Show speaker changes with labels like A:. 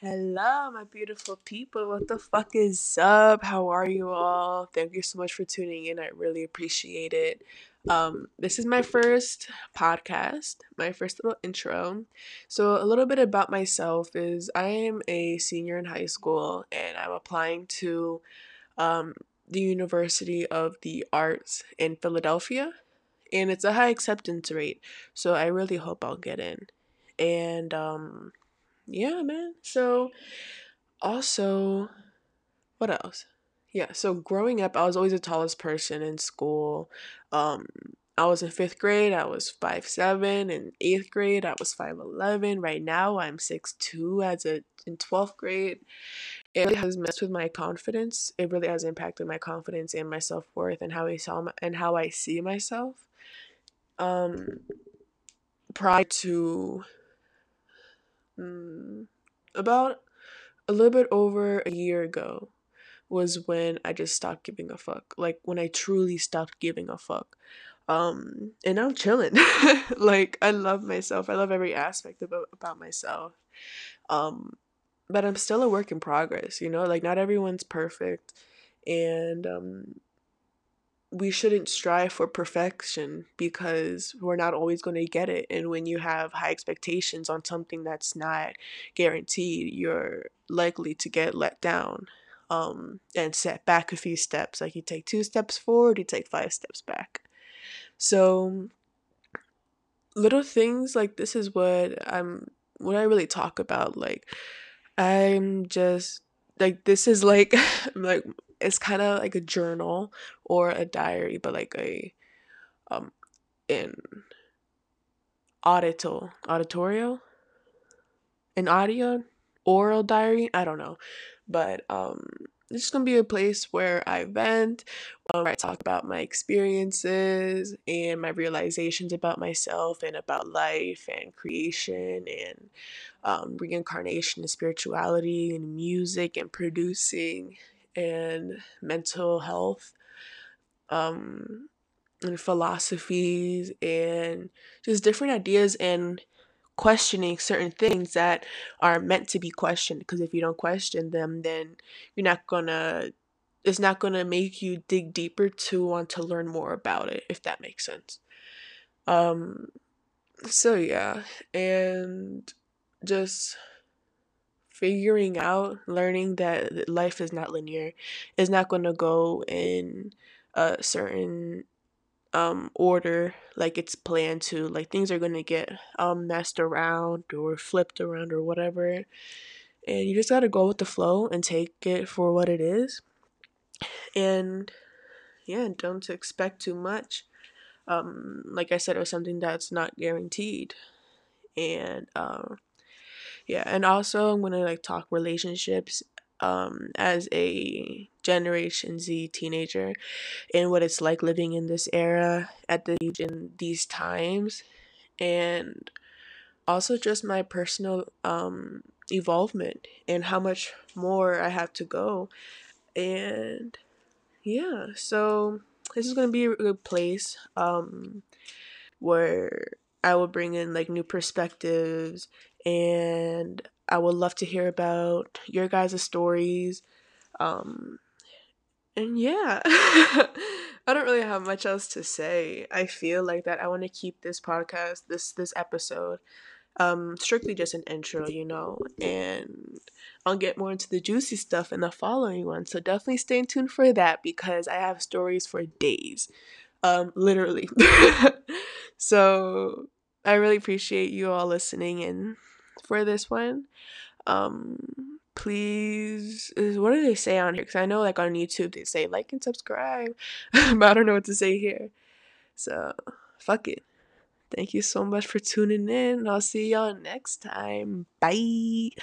A: Hello, my beautiful people. What the fuck is up? How are you all? Thank you so much for tuning in. I really appreciate it. Um, this is my first podcast, my first little intro. So, a little bit about myself is I am a senior in high school and I'm applying to um, the University of the Arts in Philadelphia. And it's a high acceptance rate, so I really hope I'll get in. And um, yeah, man. So also, what else? Yeah, so growing up, I was always the tallest person in school. Um, I was in fifth grade, I was five seven. In eighth grade, I was five eleven. Right now, I'm six two. As a in twelfth grade, it really has messed with my confidence. It really has impacted my confidence and my self worth and how I saw and how I see myself. Um, prior to mm, about a little bit over a year ago was when I just stopped giving a fuck. Like when I truly stopped giving a fuck. Um and I'm chilling. like I love myself. I love every aspect about about myself. Um but I'm still a work in progress, you know? Like not everyone's perfect and um we shouldn't strive for perfection because we're not always going to get it. And when you have high expectations on something that's not guaranteed, you're likely to get let down um, and set back a few steps. Like you take two steps forward, you take five steps back. So, little things like this is what I'm, what I really talk about. Like, I'm just like this is like I'm like it's kind of like a journal or a diary, but like a um in audito auditorio an audio? Oral diary? I don't know. But um this is gonna be a place where I vent, where I talk about my experiences and my realizations about myself and about life and creation and um, reincarnation and spirituality and music and producing and mental health um, and philosophies and just different ideas and questioning certain things that are meant to be questioned because if you don't question them then you're not gonna it's not gonna make you dig deeper to want to learn more about it if that makes sense. Um so yeah and just figuring out learning that life is not linear is not going to go in a certain um order like it's planned to like things are gonna get um messed around or flipped around or whatever. And you just gotta go with the flow and take it for what it is. And yeah don't expect too much. Um like i said it was something that's not guaranteed. And uh yeah and also i'm gonna like talk relationships um, as a Generation Z teenager and what it's like living in this era at the in these times, and also just my personal um, evolvement and how much more I have to go. And yeah, so this is gonna be a good place um, where I will bring in like new perspectives and I would love to hear about your guys' stories. Um, and yeah, I don't really have much else to say. I feel like that I want to keep this podcast, this this episode, um, strictly just an intro, you know, and I'll get more into the juicy stuff in the following one. So definitely stay tuned for that because I have stories for days, um, literally. so I really appreciate you all listening and for this one. Um, please, what do they say on here? Because I know, like on YouTube, they say like and subscribe, but I don't know what to say here. So, fuck it. Thank you so much for tuning in. I'll see y'all next time. Bye.